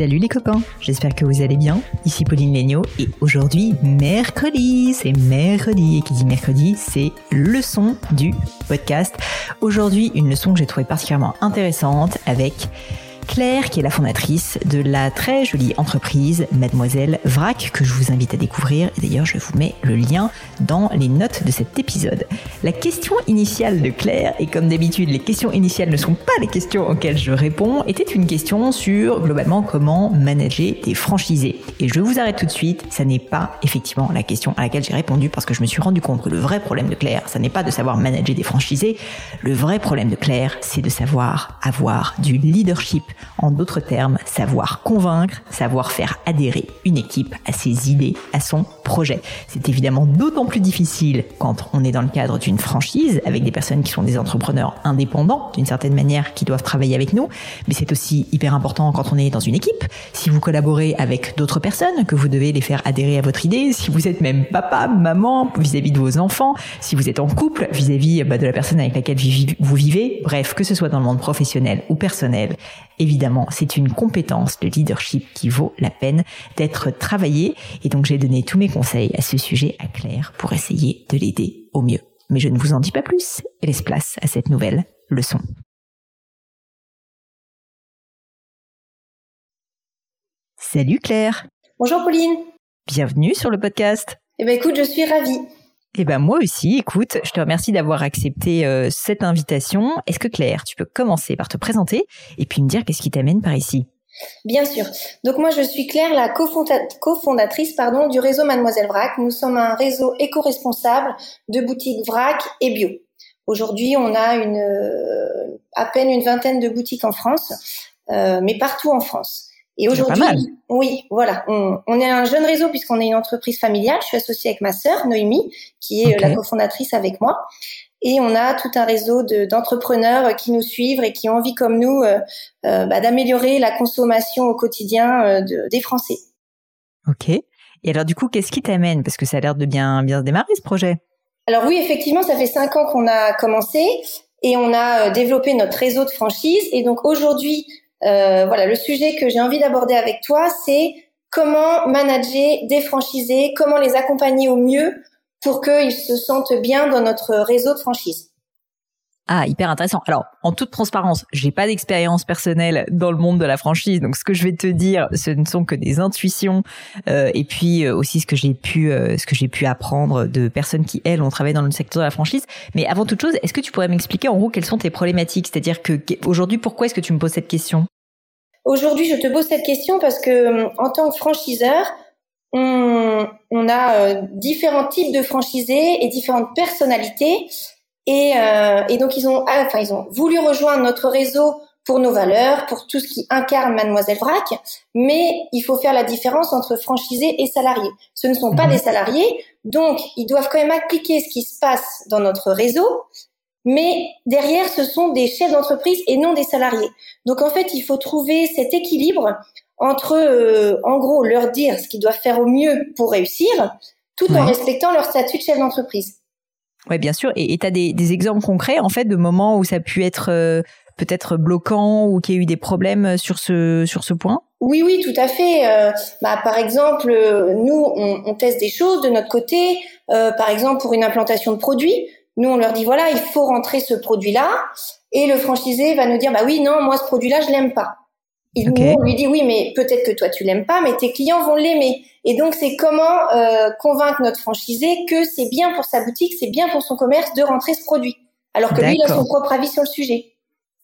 Salut les copains, j'espère que vous allez bien. Ici Pauline Legnaud et aujourd'hui mercredi, c'est mercredi et qui dit mercredi, c'est leçon du podcast. Aujourd'hui, une leçon que j'ai trouvée particulièrement intéressante avec Claire, qui est la fondatrice de la très jolie entreprise Mademoiselle Vrac, que je vous invite à découvrir. D'ailleurs, je vous mets le lien dans les notes de cet épisode. La question initiale de Claire, et comme d'habitude, les questions initiales ne sont pas les questions auxquelles je réponds, était une question sur globalement comment manager des franchisés. Et je vous arrête tout de suite, ça n'est pas effectivement la question à laquelle j'ai répondu parce que je me suis rendu compte que le vrai problème de Claire, ça n'est pas de savoir manager des franchisés. Le vrai problème de Claire, c'est de savoir avoir du leadership en d'autres termes, savoir convaincre, savoir faire adhérer une équipe à ses idées, à son projet. C'est évidemment d'autant plus difficile quand on est dans le cadre d'une franchise avec des personnes qui sont des entrepreneurs indépendants d'une certaine manière qui doivent travailler avec nous, mais c'est aussi hyper important quand on est dans une équipe. Si vous collaborez avec d'autres personnes, que vous devez les faire adhérer à votre idée, si vous êtes même papa, maman vis-à-vis de vos enfants, si vous êtes en couple vis-à-vis bah, de la personne avec laquelle vous vivez, bref, que ce soit dans le monde professionnel ou personnel, Évidemment, c'est une compétence de leadership qui vaut la peine d'être travaillée et donc j'ai donné tous mes conseils à ce sujet à Claire pour essayer de l'aider au mieux. Mais je ne vous en dis pas plus et laisse place à cette nouvelle leçon. Salut Claire. Bonjour Pauline. Bienvenue sur le podcast. Eh ben écoute, je suis ravie. Eh ben moi aussi, écoute, je te remercie d'avoir accepté euh, cette invitation. Est-ce que Claire, tu peux commencer par te présenter et puis me dire qu'est-ce qui t'amène par ici? Bien sûr. Donc moi je suis Claire, la cofondatrice pardon du réseau Mademoiselle Vrac. Nous sommes un réseau éco-responsable de boutiques Vrac et bio. Aujourd'hui, on a euh, à peine une vingtaine de boutiques en France, euh, mais partout en France. Et aujourd'hui, oui, voilà, on, est un jeune réseau puisqu'on est une entreprise familiale. Je suis associée avec ma sœur Noémie, qui est euh, la cofondatrice avec moi, et on a tout un réseau d'entrepreneurs qui nous suivent et qui ont envie, comme nous, euh, euh, bah, d'améliorer la consommation au quotidien des Français. Ok. Et alors, du coup, qu'est-ce qui t'amène? Parce que ça a l'air de bien bien démarrer ce projet. Alors oui, effectivement, ça fait cinq ans qu'on a commencé et on a développé notre réseau de franchise. Et donc aujourd'hui, euh, voilà, le sujet que j'ai envie d'aborder avec toi, c'est comment manager des franchisés, comment les accompagner au mieux pour qu'ils se sentent bien dans notre réseau de franchise. Ah, hyper intéressant. Alors, en toute transparence, j'ai pas d'expérience personnelle dans le monde de la franchise, donc ce que je vais te dire, ce ne sont que des intuitions euh, et puis euh, aussi ce que j'ai pu, euh, ce que j'ai pu apprendre de personnes qui elles ont travaillé dans le secteur de la franchise. Mais avant toute chose, est-ce que tu pourrais m'expliquer en gros quelles sont tes problématiques? C'est-à-dire que aujourd'hui, pourquoi est-ce que tu me poses cette question? Aujourd'hui, je te pose cette question parce que en tant que franchiseur, on, on a différents types de franchisés et différentes personnalités et, euh, et, donc ils ont, ah, enfin ils ont voulu rejoindre notre réseau pour nos valeurs, pour tout ce qui incarne Mademoiselle Vrac, mais il faut faire la différence entre franchisés et salariés. Ce ne sont pas mhm. des salariés, donc ils doivent quand même appliquer ce qui se passe dans notre réseau, mais derrière ce sont des chefs d'entreprise et non des salariés. Donc en fait il faut trouver cet équilibre entre, euh, en gros, leur dire ce qu'ils doivent faire au mieux pour réussir, tout en respectant leur statut de chef d'entreprise. Oui, bien sûr. Et tu as des, des, exemples concrets, en fait, de moments où ça a pu être euh, peut-être bloquant ou qu'il y a eu des problèmes sur ce, sur ce point? Oui, oui, tout à fait. Euh, bah, par exemple, nous, on, on, teste des choses de notre côté. Euh, par exemple, pour une implantation de produit, nous, on leur dit, voilà, il faut rentrer ce produit-là. Et le franchisé va nous dire, bah oui, non, moi, ce produit-là, je l'aime pas. Il nous, lui dit oui, mais peut-être que toi tu l'aimes pas, mais tes clients vont l'aimer. Et donc c'est comment euh, convaincre notre franchisé que c'est bien pour sa boutique, c'est bien pour son commerce de rentrer ce produit, alors que lui il a son propre avis sur le sujet.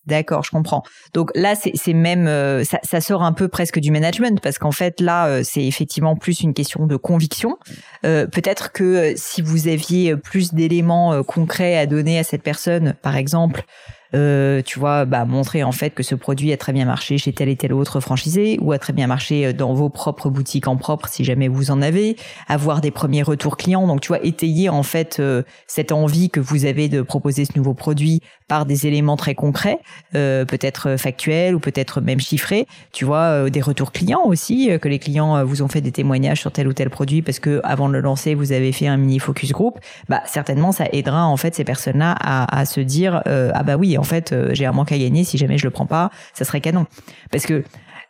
D'accord, je comprends. Donc là, c'est même euh, ça, ça, sort un peu presque du management parce qu'en fait là, euh, c'est effectivement plus une question de conviction. Euh, Peut-être que si vous aviez plus d'éléments concrets à donner à cette personne, par exemple, euh, tu vois, bah, montrer en fait que ce produit a très bien marché chez tel et tel autre franchisé ou a très bien marché euh, dans vos propres boutiques en propre si jamais vous en avez, avoir des premiers retours clients. Donc, tu vois, étayer en fait euh, cette envie que vous avez de proposer ce nouveau produit par des éléments très concrets, euh, peut-être factuels ou peut-être même chiffrés. Tu vois, des retours clients aussi, que les clients vous ont fait des témoignages sur tel ou tel produit parce que avant de le lancer, vous avez fait un mini focus group. Bah, certainement, ça aidera en fait ces personnes-là à, à se dire ah bah oui en fait, euh, j'ai un manque à gagner. Si jamais je le prends pas, ça serait canon. Parce que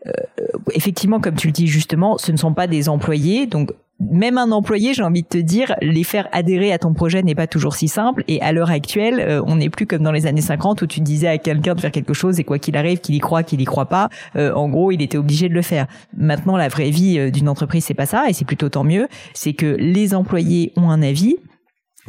euh, effectivement, comme tu le dis justement, ce ne sont pas des employés, donc même un employé, j'ai envie de te dire, les faire adhérer à ton projet n'est pas toujours si simple. Et à l'heure actuelle, euh, on n'est plus comme dans les années 50 où tu disais à quelqu'un de faire quelque chose et quoi qu'il arrive, qu'il y croit, qu'il y croit pas, euh, en gros, il était obligé de le faire. Maintenant, la vraie vie euh, d'une entreprise, c'est pas ça, et c'est plutôt tant mieux. C'est que les employés ont un avis,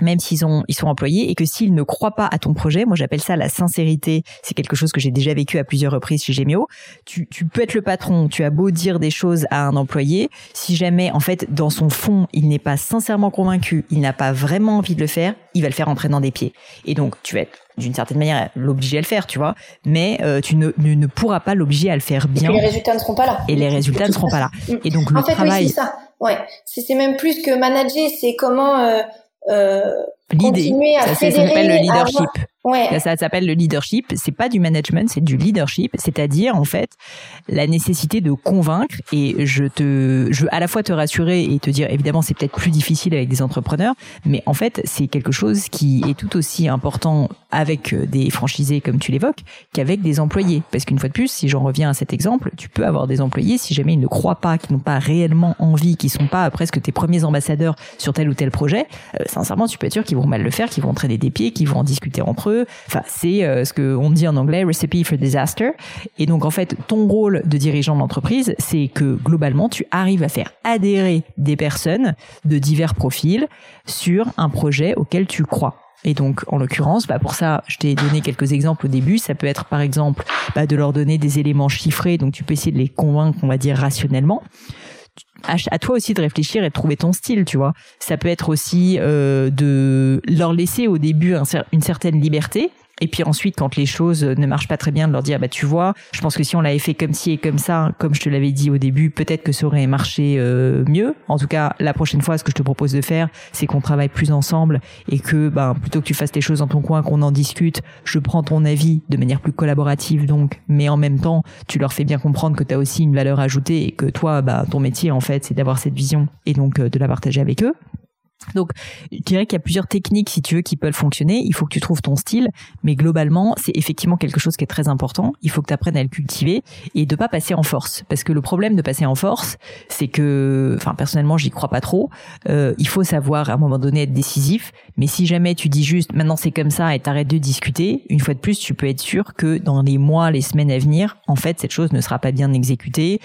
même s'ils ont ils sont employés et que s'ils ne croient pas à ton projet, moi j'appelle ça la sincérité. C'est quelque chose que j'ai déjà vécu à plusieurs reprises chez Gemio. Tu, tu peux être le patron, tu as beau dire des choses à un employé, si jamais en fait dans son fond il n'est pas sincèrement convaincu, il n'a pas vraiment envie de le faire, il va le faire en dans des pieds. Et donc tu vas être d'une certaine manière l'obliger à le faire, tu vois, mais euh, tu ne, ne, pourras pas l'obliger à le faire bien. Et les résultats ne seront pas là. Et les résultats ne seront pas là. Et donc le en fait, travail. Oui, c'est ça. Ouais, c'est même plus que manager, c'est comment. Euh euh, l'idée. Ça, ça s'appelle le leadership. Ouais. Ça, s'appelle le leadership. C'est pas du management, c'est du leadership. C'est-à-dire, en fait, la nécessité de convaincre. Et je te, je veux à la fois te rassurer et te dire, évidemment, c'est peut-être plus difficile avec des entrepreneurs, mais en fait, c'est quelque chose qui est tout aussi important avec euh, des franchisés, comme tu l'évoques, qu'avec des employés. Parce qu'une fois de plus, si j'en reviens à cet exemple, tu peux avoir des employés, si jamais ils ne croient pas, qu'ils n'ont pas réellement envie, qu'ils sont pas presque tes premiers ambassadeurs sur tel ou tel projet, euh, sincèrement, tu peux être sûr qu'ils vont mal le faire, qu'ils vont entraîner des pieds, qu'ils vont en discuter entre eux, Enfin, c'est euh, ce que on dit en anglais recipe for disaster. Et donc en fait, ton rôle de dirigeant d'entreprise, c'est que globalement, tu arrives à faire adhérer des personnes de divers profils sur un projet auquel tu crois. Et donc, en l'occurrence, bah pour ça, je t'ai donné quelques exemples au début. Ça peut être, par exemple, bah de leur donner des éléments chiffrés. Donc, tu peux essayer de les convaincre, on va dire, rationnellement à, toi aussi de réfléchir et de trouver ton style, tu vois. Ça peut être aussi euh, de leur laisser au début une certaine liberté et puis ensuite, quand les choses ne marchent pas très bien, de leur dire, bah tu vois, je pense que si on l'avait fait comme ci et comme ça, comme je te l'avais dit au début, peut-être que ça aurait marché euh, mieux. En tout cas, la prochaine fois, ce que je te propose de faire, c'est qu'on travaille plus ensemble et que, bah, plutôt que tu fasses les choses dans ton coin, qu'on en discute, je prends ton avis de manière plus collaborative, donc, mais en même temps, tu leur fais bien comprendre que tu as aussi une valeur ajoutée et que toi, bah, ton métier, en fait, c'est d'avoir cette vision et donc euh, de la partager avec eux. Donc, je dirais qu'il y a plusieurs techniques, si tu veux, qui peuvent fonctionner. Il faut que tu trouves ton style, mais globalement, c'est effectivement quelque chose qui est très important. Il faut que tu apprennes à le cultiver et de pas passer en force. Parce que le problème de passer en force, c'est que, enfin, personnellement, j'y crois pas trop. Euh, il faut savoir, à un moment donné, être décisif. Mais si jamais tu dis juste, maintenant c'est comme ça et t'arrêtes de discuter, une fois de plus, tu peux être sûr que dans les mois, les semaines à venir, en fait, cette chose ne sera pas bien exécutée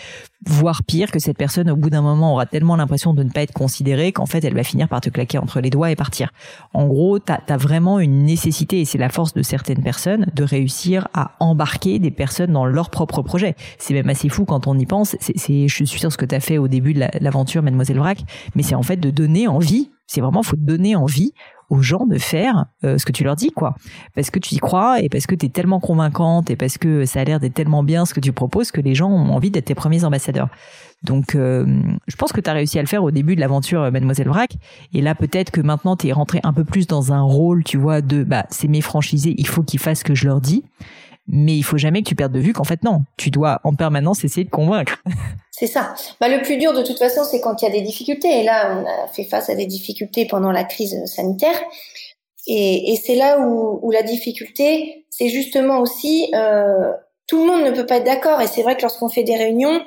voire pire que cette personne au bout d'un moment aura tellement l'impression de ne pas être considérée qu'en fait elle va finir par te claquer entre les doigts et partir. En gros, tu as, vraiment une nécessité et c'est la force de certaines personnes de réussir à embarquer des personnes dans leur propre projet. C'est même assez fou quand on y pense. C'est, je suis sûr ce que tu as fait au début de l'aventure Mademoiselle Vrac, mais c'est en fait de donner envie c'est vraiment faut donner envie aux gens de faire euh, ce que tu leur dis, quoi. Parce que tu y crois et parce que tu es tellement convaincante et parce que ça a l'air d'être tellement bien ce que tu proposes que les gens ont envie d'être tes premiers ambassadeurs. Donc, euh, je pense que tu as réussi à le faire au début de l'aventure euh, Mademoiselle Vrac. Et là, peut-être que maintenant, tu es rentré un peu plus dans un rôle, tu vois, de, bah, c'est mes franchisés, il faut qu'ils fassent ce que je leur dis mais il faut jamais que tu perdes de vue qu'en fait non, tu dois en permanence essayer de convaincre. C'est ça. Bah, le plus dur de toute façon, c'est quand il y a des difficultés. Et là, on a fait face à des difficultés pendant la crise sanitaire. Et, c'est là où, la difficulté, c'est justement aussi, euh, tout le monde ne peut pas être d'accord. Et c'est vrai que lorsqu'on fait des réunions,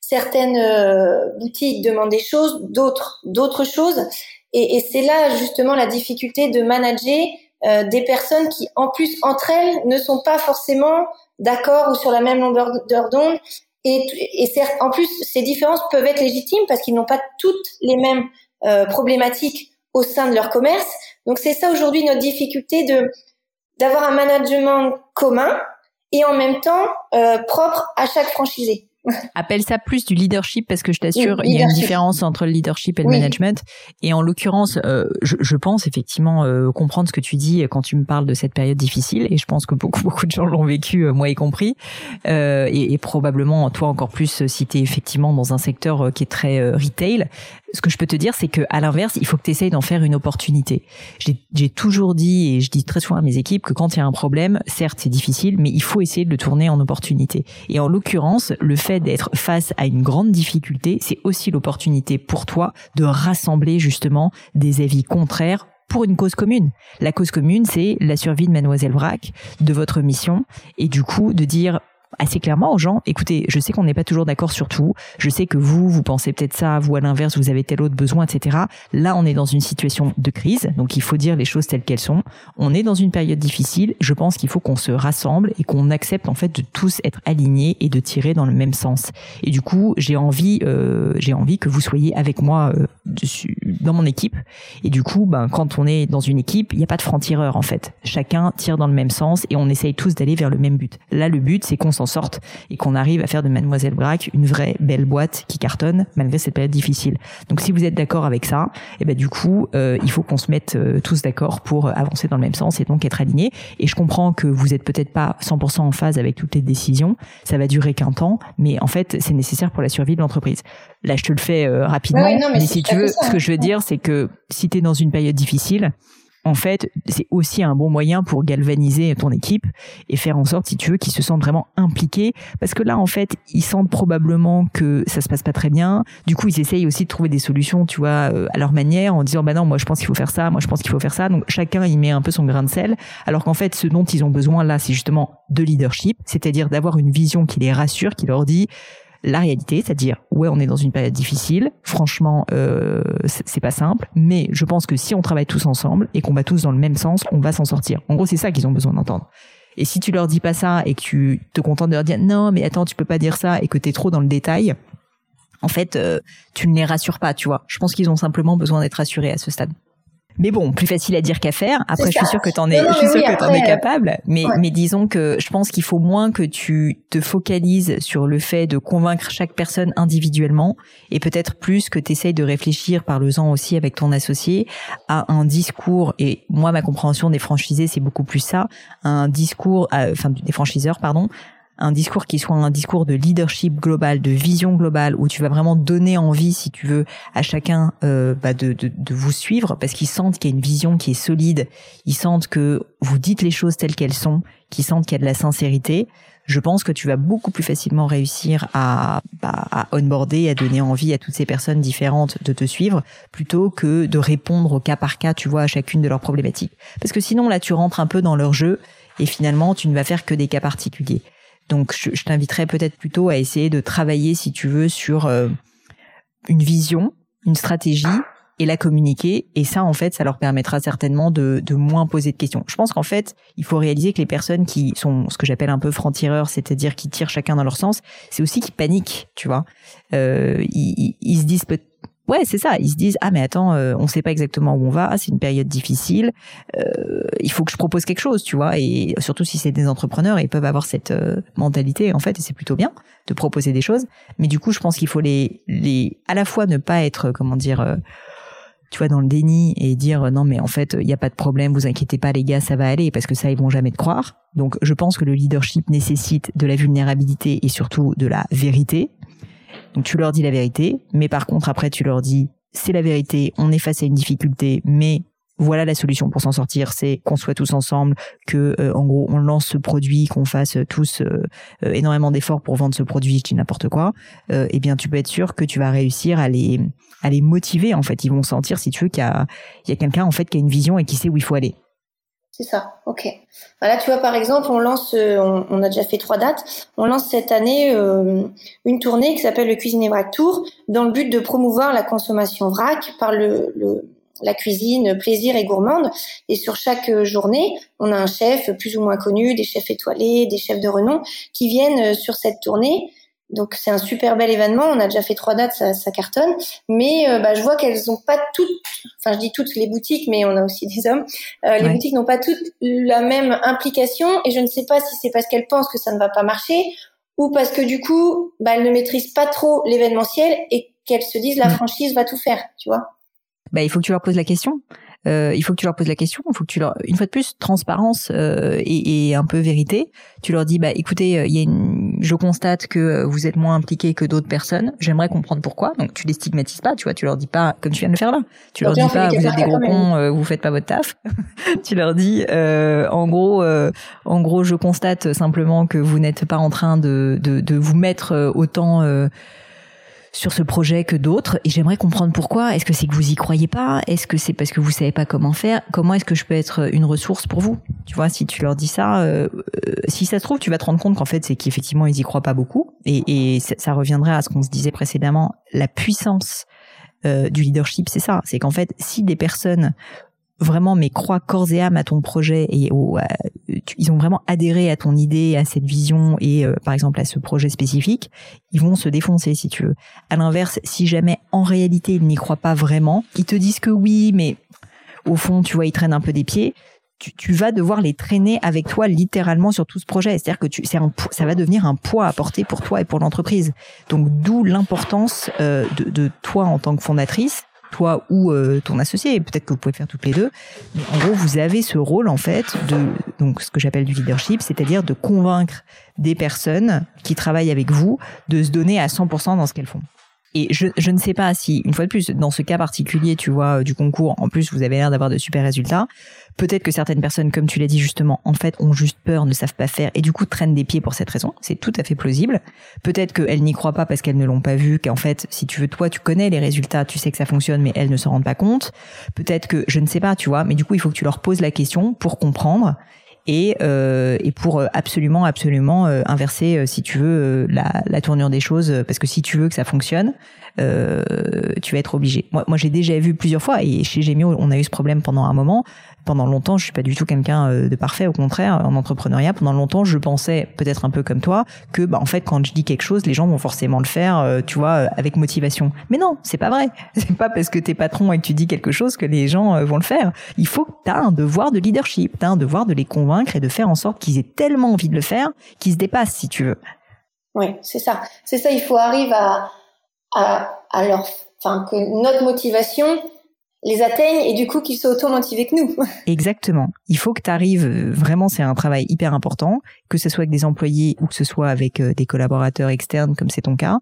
certaines euh, boutiques demandent des choses, d'autres d'autres choses. Et c'est là justement la difficulté de manager euh, des personnes qui, en plus, entre elles, ne sont pas forcément d'accord ou sur la même longueur d'onde. Et, et certes, en plus, ces différences peuvent être légitimes parce qu'ils n'ont pas toutes les mêmes euh, problématiques au sein de leur commerce. Donc c'est ça aujourd'hui notre difficulté de d'avoir un management commun et en même temps euh, propre à chaque franchisé. Appelle ça plus du leadership parce que je t'assure, il y a une différence entre le leadership et le management. Et en l'occurrence, euh, je, je, pense effectivement euh, comprendre ce que tu dis quand tu me parles de cette période difficile. Et je pense que beaucoup beaucoup de gens l'ont vécu, euh, moi y compris. Et, et, probablement toi encore plus si tu es effectivement dans un secteur qui est très retail ce que je peux te dire, c'est que à l'inverse, il faut que tu essayes d'en faire une opportunité. J'ai toujours dit et je dis très souvent à mes équipes que quand il y a un problème, certes c'est difficile, mais il faut essayer de le tourner en opportunité. Et en l'occurrence, le fait d'être face à une grande difficulté, c'est aussi l'opportunité pour toi de rassembler justement des avis contraires pour une cause commune. La cause commune, c'est la survie de Mademoiselle Vrac, de votre mission, et du coup de dire assez clairement aux gens, écoutez, je sais qu'on n'est pas toujours d'accord sur tout, je sais que vous, vous pensez peut-être ça, vous à l'inverse, vous avez tel autre besoin, etc. Là, on est dans une situation de crise, donc il faut dire les choses telles qu'elles sont. On est dans une période difficile, je pense qu'il faut qu'on se rassemble et qu'on accepte en fait de tous être alignés et de tirer dans le même sens. Et du coup, j'ai envie, euh, j'ai envie que vous soyez avec moi euh, dans mon équipe. Et du coup, ben, quand on est dans une équipe, il n'y a pas de franc-tireur en fait. Chacun tire dans le même sens et on essaye tous d'aller vers le même but. Là, le but, c'est qu'on s'en sorte et qu'on arrive à faire de Mademoiselle Braque une vraie belle boîte qui cartonne malgré cette période difficile. Donc, si vous êtes d'accord avec ça, et eh ben du coup, euh, il faut qu'on se mette euh, tous d'accord pour avancer dans le même sens et donc être alignés. Et je comprends que vous êtes peut-être pas 100% en phase avec toutes les décisions. Ça va durer qu'un temps, mais en fait, c'est nécessaire pour la survie de l'entreprise. Là, je te le fais euh, rapidement. mais, si tu veux, ce que je veux dire, c'est que si tu es dans une période difficile, en fait, c'est aussi un bon moyen pour galvaniser ton équipe et faire en sorte, si tu veux, qu'ils se sentent vraiment impliqués. Parce que là, en fait, ils sentent probablement que ça se passe pas très bien. Du coup, ils essayent aussi de trouver des solutions, tu vois, euh, à leur manière, en disant, bah non, moi, je pense qu'il faut faire ça, moi, je pense qu'il faut faire ça. Donc, chacun y met un peu son grain de sel. Alors qu'en fait, ce dont ils ont besoin là, c'est justement de leadership, c'est-à-dire d'avoir une vision qui les rassure, qui leur dit, la réalité, c'est-à-dire ouais, on est dans une période difficile. Franchement, euh, c'est pas simple, mais je pense que si on travaille tous ensemble et qu'on va tous dans le même sens, on va s'en sortir. En gros, c'est ça qu'ils ont besoin d'entendre. Et si tu leur dis pas ça et que tu te contentes de leur dire non, mais attends, tu peux pas dire ça et que tu es trop dans le détail, en fait, euh, tu ne les rassures pas, tu vois. Je pense qu'ils ont simplement besoin d'être rassurés à ce stade. Mais bon, plus facile à dire qu'à faire. Après, je suis sûre que t'en es, je suis sûre que t'en es capable. Mais, mais disons que je pense qu'il faut moins que tu te focalises sur le fait de convaincre chaque personne individuellement et peut-être plus que tu essayes de réfléchir, par le temps aussi avec ton associé, à un discours. Et moi, ma compréhension des franchisés, c'est beaucoup plus ça. Un discours, euh, enfin, des franchiseurs, pardon, un discours qui soit un discours de leadership global, de vision globale, où tu vas vraiment donner envie, si tu veux, à chacun euh, bah de, de, de, vous suivre, parce qu'ils sentent qu'il y a une vision qui est solide, ils sentent que vous dites les choses telles qu'elles sont, qu'ils sentent qu'il y a de la sincérité. Je pense que tu vas beaucoup plus facilement réussir à, bah, à onboarder, à donner envie à toutes ces personnes différentes de te suivre, plutôt que de répondre au cas par cas, tu vois, à chacune de leurs problématiques. Parce que sinon, là, tu rentres un peu dans leur jeu et finalement, tu ne vas faire que des cas particuliers. Donc, je, je t'inviterais peut-être plutôt à essayer de travailler, si tu veux, sur euh, une vision, une stratégie et la communiquer. Et ça, en fait, ça leur permettra certainement de, moins poser de questions. Je pense qu'en fait, il faut réaliser que les personnes qui sont ce que j'appelle un peu franc-tireurs, c'est-à-dire qui tirent chacun dans leur sens, c'est aussi qui paniquent, tu vois. Euh, ils, ils, se disent peut-être Ouais, c'est ça. Ils se disent ah mais attends, euh, on sait pas exactement où on va. c'est une période difficile. Euh, il faut que je propose quelque chose, tu vois. Et surtout si c'est des entrepreneurs, ils peuvent avoir cette euh, mentalité en fait, et c'est plutôt bien de proposer des choses. Mais du coup, je pense qu'il faut les les à la fois ne pas être comment dire euh, tu vois, dans le déni et dire non mais en fait il n'y a pas de problème, vous inquiétez pas les gars, ça va aller parce que ça ils vont jamais te croire. Donc je pense que le leadership nécessite de la vulnérabilité et surtout de la vérité. Donc tu leur dis la vérité, mais par contre après tu leur dis c'est la vérité, on est face à une difficulté, mais voilà la solution pour s'en sortir, c'est qu'on soit tous ensemble, que euh, en gros on lance ce produit, qu'on fasse tous euh, euh, énormément d'efforts pour vendre ce produit, je dis n'importe quoi. eh bien tu peux être sûr que tu vas réussir à les à les motiver en fait. Ils vont sentir si tu veux qu'il y a y a quelqu'un en fait qui a une vision et qui sait où il faut aller. C'est ça, ok. Voilà, tu vois, par exemple, on lance, euh, on, a déjà fait trois dates, on lance cette année euh, une tournée qui s'appelle le Cuisine Vrac Tour, dans le but de promouvoir la consommation vrac par le, la cuisine plaisir et gourmande. Et sur chaque euh, journée, on a un chef plus ou moins connu, des chefs étoilés, des chefs de renom, qui viennent sur cette tournée donc c'est un super bel événement. On a déjà fait trois dates, ça, ça cartonne. Mais euh, bah, je vois qu'elles n'ont pas toutes, enfin je dis toutes les boutiques, mais on a aussi des hommes. Euh, les boutiques n'ont pas toutes la même implication et je ne sais pas si c'est parce qu'elles pensent que ça ne va pas marcher ou parce que du coup, bah, elles ne maîtrisent pas trop l'événementiel et qu'elles se disent la franchise va tout faire, tu vois. Bah, il faut que tu leur poses la question. Euh, il faut que tu leur poses la question, il faut que tu leur, une fois de plus, transparence euh, et, et, un peu vérité. Tu leur dis, bah écoutez, euh, il y a une, je constate que vous êtes moins impliqués que d'autres personnes. J'aimerais comprendre pourquoi. Donc tu les stigmatises pas, tu vois. Tu leur dis pas comme tu viens de le faire là. Tu leur dis pas, vous êtes des gros cons, euh, vous faites pas votre taf. tu leur dis, euh, en gros, en gros, je constate simplement que vous n'êtes pas en train de, de, de vous mettre autant sur ce projet que d'autres et j'aimerais comprendre pourquoi. Est-ce que c'est que vous y croyez pas? Est-ce que c'est parce que vous savez pas comment faire? Comment est-ce que je peux être une ressource pour vous? Tu vois, si tu leur dis ça, euh, euh, si ça se trouve, tu vas te rendre compte qu'en fait, c'est qu'effectivement, ils y croient pas beaucoup. Et, ça reviendrait à ce qu'on se disait précédemment, la puissance euh, du leadership, c'est ça. C'est qu'en fait, si des personnes vraiment mais croient corps et âme à ton projet et ils ont vraiment adhéré à ton idée, à cette vision et euh, par exemple à ce projet spécifique, ils vont se défoncer si tu veux. À l'inverse, si jamais en réalité ils n'y croient pas vraiment, ils te disent que oui, mais au fond, tu vois, ils traînent un peu des pieds. Tu, vas devoir les traîner avec toi littéralement sur tout ce projet. C'est-à-dire que tu, un, ça va devenir un poids à porter pour toi et pour l'entreprise. Donc d'où l'importance euh, de, de toi en tant que fondatrice toi ou euh, ton associé, peut-être que vous pouvez faire toutes les deux. Mais en gros, vous avez ce rôle en fait de donc ce que j'appelle du leadership, c'est-à-dire de convaincre des personnes qui travaillent avec vous de se donner à 100% dans ce qu'elles font. Et je, je ne sais pas si, une fois de plus, dans ce cas particulier, tu vois, euh, du concours, en plus, vous avez l'air d'avoir de super résultats. Peut-être que certaines personnes, comme tu l'as dit justement, en fait, ont juste peur, ne savent pas faire, et du coup traînent des pieds pour cette raison. C'est tout à fait plausible. Peut-être qu'elles n'y croient pas parce qu'elles ne l'ont pas vu, qu'en fait, si tu veux, toi, tu connais les résultats, tu sais que ça fonctionne, mais elles ne se rendent pas compte. Peut-être que, je ne sais pas, tu vois, mais du coup, il faut que tu leur poses la question pour comprendre et, euh, pour euh, absolument absolument euh, inverser euh, si tu veux la, la, tournure des choses parce que si tu veux que ça fonctionne tu vas être obligé. Moi, moi j'ai déjà vu plusieurs fois et chez Gemio on a eu ce problème pendant un moment pendant longtemps, je suis pas du tout quelqu'un euh, de parfait. Au contraire, en entrepreneuriat, pendant longtemps, je pensais peut-être un peu comme toi que, bah, en fait, quand je dis quelque chose, les gens vont forcément le faire, euh, tu vois, euh, avec motivation. Mais non, c'est pas vrai. C'est pas parce que t'es patron et que tu dis quelque chose que les gens vont le faire. Il faut que t'as un devoir de leadership, t'as un devoir de les convaincre et de faire en sorte qu'ils aient tellement envie de le faire qu'ils se dépassent, si tu veux. Oui, c'est ça. C'est ça. Il faut arriver à, à, à leur, enfin, que notre motivation les atteignent et du coup qu'ils soient auto-motivés que nous. Exactement. Il faut que tu arrives, euh, vraiment c'est un travail hyper important, que ce soit avec des employés ou que ce soit avec euh, des collaborateurs externes comme c'est ton cas,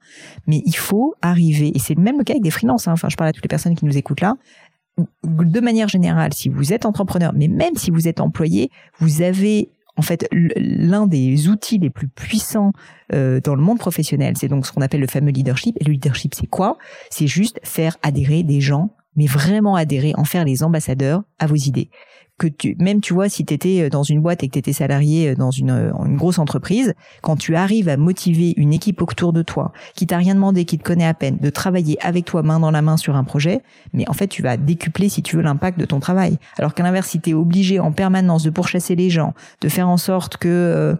mais il faut arriver, et c'est le même cas avec des freelances, hein. enfin je parle à toutes les personnes qui nous écoutent là, de manière générale, si vous êtes entrepreneur, mais même si vous êtes employé, vous avez en fait l'un des outils les plus puissants euh, dans le monde professionnel. C'est donc ce qu'on appelle le fameux leadership. Et le leadership, c'est quoi? C'est juste faire adhérer des gens mais vraiment adhérer, en faire les ambassadeurs à vos idées. Que tu, même tu vois, si tu étais euh, dans une boîte et que tu étais salarié euh, dans une, euh, une grosse entreprise, quand tu arrives à motiver une équipe autour de toi, qui t'a rien demandé, qui te connaît à peine, de travailler avec toi main dans la main sur un projet, mais en fait, tu vas décupler, si tu veux, l'impact de ton travail. Alors qu'à l'inverse, si tu es obligé en permanence de pourchasser les gens, de faire en sorte que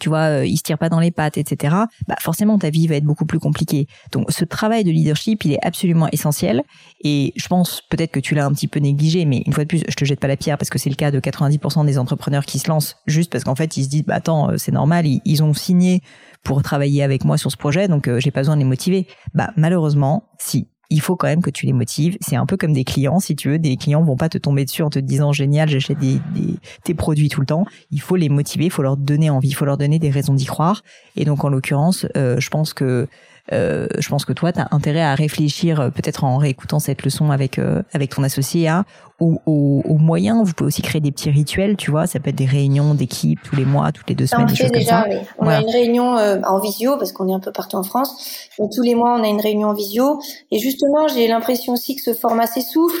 tu vois, euh, il se tire pas dans les pattes, etc. Bah forcément ta vie va être beaucoup plus compliquée. Donc ce travail de leadership, il est absolument essentiel. Et je pense peut-être que tu l'as un petit peu négligé, mais une fois de plus, je te jette pas la pierre parce que c'est le cas de 90% des entrepreneurs qui se lancent juste parce qu'en fait ils se disent bah attends euh, c'est normal, ils, ont signé pour travailler avec moi sur ce projet, donc euh, j'ai pas besoin de les motiver. Bah malheureusement, si il faut quand même que tu les motives. C'est un peu comme des clients, si tu veux. Des clients vont pas te tomber dessus en te disant génial, j'achète des, des, tes produits tout le temps. Il faut les motiver, il faut leur donner envie, il faut leur donner des raisons d'y croire. Et donc en l'occurrence, euh, je pense que euh, je pense que toi, tu as intérêt à réfléchir, euh, peut-être en réécoutant cette leçon avec euh, avec ton associé, à aux, aux, moyens. Vous pouvez aussi créer des petits rituels, tu vois. Ça peut être des réunions d'équipe tous les mois, toutes les deux semaines, des choses déjà, comme ça. On a une réunion en visio parce qu'on est un peu partout en France. Donc, tous les mois, on a une réunion en visio. Et justement, j'ai l'impression aussi que ce format s'essouffle.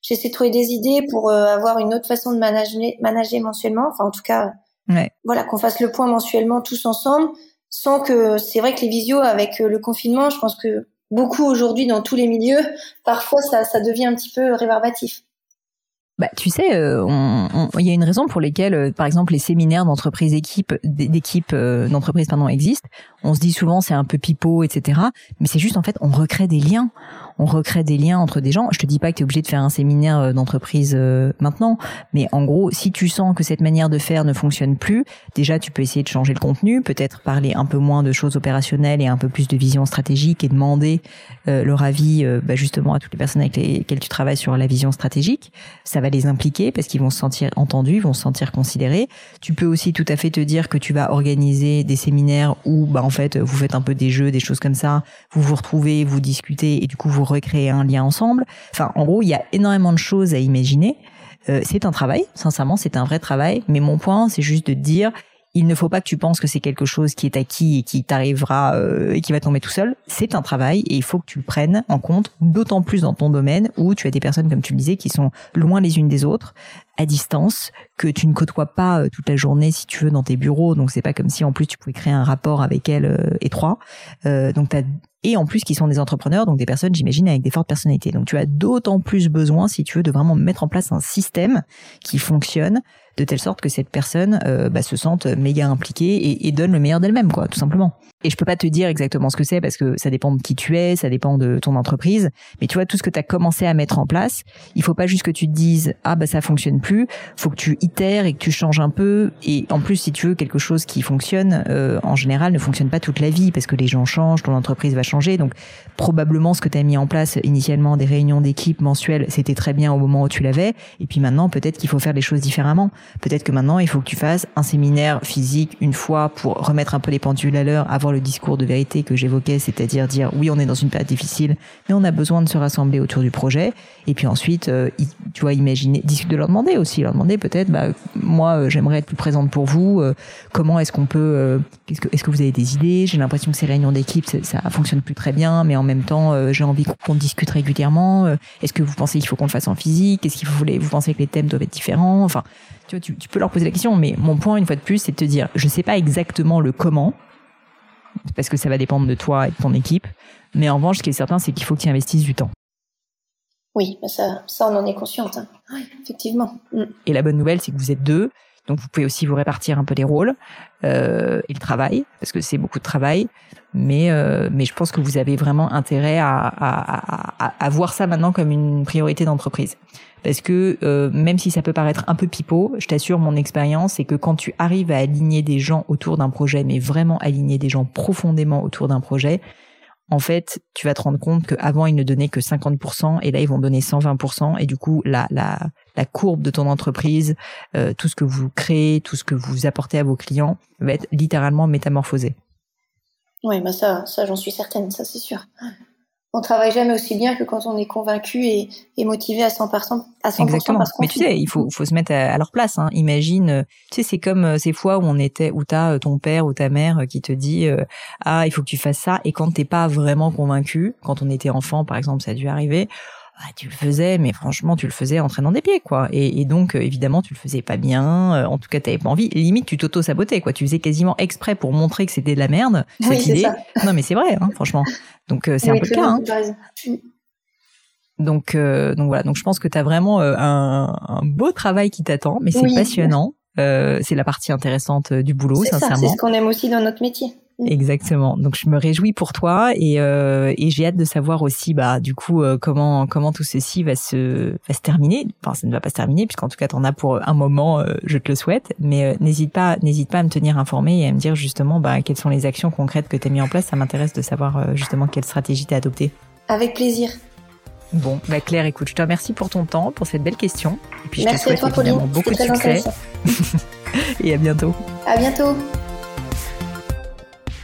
J'essaie de trouver des idées pour avoir une autre façon de manager, manager mensuellement. Enfin, en tout cas, ouais. voilà, qu'on fasse le point mensuellement tous ensemble sans que c'est vrai que les visios avec euh, le confinement, je pense que beaucoup aujourd'hui dans tous les milieux, parfois ça, ça devient un petit peu réverbatif. Bah, tu sais, euh, il y a une raison pour lesquelles, euh, par exemple, les séminaires d'entreprise équipe, d'équipe d'entreprise pardon existent. On se dit souvent c'est un peu pipeau, etc. Mais c'est juste en fait on recrée des liens on recrée des liens entre des gens. Je te dis pas que tu es obligé de faire un séminaire euh, d'entreprise euh, maintenant, mais en gros, si tu sens que cette manière de faire ne fonctionne plus, déjà tu peux essayer de changer le contenu, peut-être parler un peu moins de choses opérationnelles et un peu plus de vision stratégique et demander euh, leur avis bah, justement à toutes les personnes avec lesquelles tu travailles sur la vision stratégique. Ça va les impliquer parce qu'ils vont se sentir entendus, ils vont se sentir considérés. Tu peux aussi tout à fait te dire que tu vas organiser des séminaires où bah en fait vous faites un peu des jeux, des choses comme ça, vous vous retrouvez, vous discutez et du coup vous recréer un lien ensemble. Enfin, en gros, il y a énormément de choses à imaginer. Euh, c'est un travail, sincèrement, c'est un vrai travail. Mais mon point, c'est juste de dire, il ne faut pas que tu penses que c'est quelque chose qui est acquis et qui t'arrivera euh, et qui va tomber tout seul. C'est un travail et il faut que tu le prennes en compte, d'autant plus dans ton domaine où tu as des personnes, comme tu le disais, qui sont loin les unes des autres, à distance, que tu ne côtoies pas euh, toute la journée si tu veux dans tes bureaux. Donc c'est pas comme si en plus tu pouvais créer un rapport avec elles euh, étroit. donc et en plus qui sont des entrepreneurs, donc des personnes, j'imagine, avec des fortes personnalités. Donc tu as d'autant plus besoin, si tu veux, de vraiment mettre en place un système qui fonctionne de telle sorte que cette personne euh, bah, se sente méga impliquée et, et donne le meilleur d'elle-même, quoi, tout simplement. Et je peux pas te dire exactement ce que c'est parce que ça dépend de qui tu es, ça dépend de ton entreprise. Mais tu vois, tout ce que tu as commencé à mettre en place, il faut pas juste que tu te dises ah bah ça fonctionne plus. Faut que tu itères et que tu changes un peu. Et en plus, si tu veux quelque chose qui fonctionne, euh, en général, ne fonctionne pas toute la vie parce que les gens changent, ton entreprise va changer. Donc probablement ce que tu as mis en place initialement, des réunions d'équipe mensuelles, c'était très bien au moment où tu l'avais. Et puis maintenant, peut-être qu'il faut faire les choses différemment. Peut-être que maintenant, il faut que tu fasses un séminaire physique une fois pour remettre un peu les pendules à l'heure, avoir le discours de vérité que j'évoquais, c'est-à-dire dire oui, on est dans une période difficile, mais on a besoin de se rassembler autour du projet. Et puis ensuite, euh, tu vois, imaginer, de leur demander aussi, leur demander peut-être, bah, moi, euh, j'aimerais être plus présente pour vous. Euh, comment est-ce qu'on peut, est-ce que, est-ce que vous avez des idées? J'ai l'impression que ces réunions d'équipe, ça, fonctionne plus très bien, mais en même temps, j'ai envie qu'on discute régulièrement. est-ce que vous pensez qu'il faut qu'on le fasse en physique? Est-ce qu'il faut, vous pensez que les thèmes doivent être différents? Enfin, tu, vois, tu, peux leur poser la question, mais mon point, une fois de plus, c'est de te dire, je sais pas exactement le comment, parce que ça va dépendre de toi et de ton équipe. Mais en revanche, ce qui est certain, c'est qu'il faut que tu investisses du temps. Oui, bah ça, ça on en est consciente, hein. effectivement. Mm. Et la bonne nouvelle, c'est que vous êtes deux, donc vous pouvez aussi vous répartir un peu les rôles euh, et le travail, parce que c'est beaucoup de travail. Mais euh, mais je pense que vous avez vraiment intérêt à, à, à, à voir ça maintenant comme une priorité d'entreprise parce que euh, même si ça peut paraître un peu pipeau, je t'assure mon expérience c'est que quand tu arrives à aligner des gens autour d'un projet, mais vraiment aligner des gens profondément autour d'un projet, en fait, tu vas te rendre compte qu'avant, ils ne donnaient que 50% et là, ils vont donner 120%. Et du coup, la, la, la courbe de ton entreprise, euh, tout ce que vous créez, tout ce que vous apportez à vos clients va être littéralement métamorphosé. Oui, bah ça, ça j'en suis certaine, ça c'est sûr on travaille jamais aussi bien que quand on est convaincu et, motivé à 100%, à 100% Exactement. Mais tu sais, il faut, faut se mettre à, leur place. Hein. Imagine, euh, tu sais, c'est comme euh, ces fois où on était, où t'as euh, ton père ou ta mère qui te dit ah il faut que tu fasses ça, et quand t'es pas vraiment convaincu, quand on était enfant par exemple, ça a dû arriver ah, tu le faisais, mais franchement, tu le faisais en traînant des pieds, quoi. Et, donc, euh, évidemment, tu le faisais pas bien. Euh, en tout cas, t'avais pas envie. Limite, tu t'auto-sabotais, quoi. Tu faisais quasiment exprès pour montrer que c'était de la merde. Oui, cette idée. Non, mais c'est vrai, hein, franchement. Donc, euh, c'est un peu le cas. Hein. Mm. Donc, donc voilà. Donc, je pense que tu as vraiment un, un, beau travail qui t'attend, mais c'est passionnant. c'est la partie intéressante du boulot, sincèrement. C'est ce qu'on aime aussi dans notre métier. Mm. Exactement. Donc je me réjouis pour toi et, euh, et j'ai hâte de savoir aussi bah du coup euh, comment comment tout ceci va se va se terminer. Enfin ça ne va pas se terminer puisqu'en tout cas tu en as pour un moment, euh, je te le souhaite. Mais euh, n'hésite pas n'hésite pas à me tenir informé et à me dire justement bah quelles sont les actions concrètes que tu as mis en place. Ça m'intéresse de savoir justement quelle stratégie tu as adoptée. Avec plaisir. Bon, bah Claire, écoute, je te remercie pour ton temps, pour cette belle question. Et puis je te souhaite évidemment beaucoup de succès. et à bientôt. À bientôt.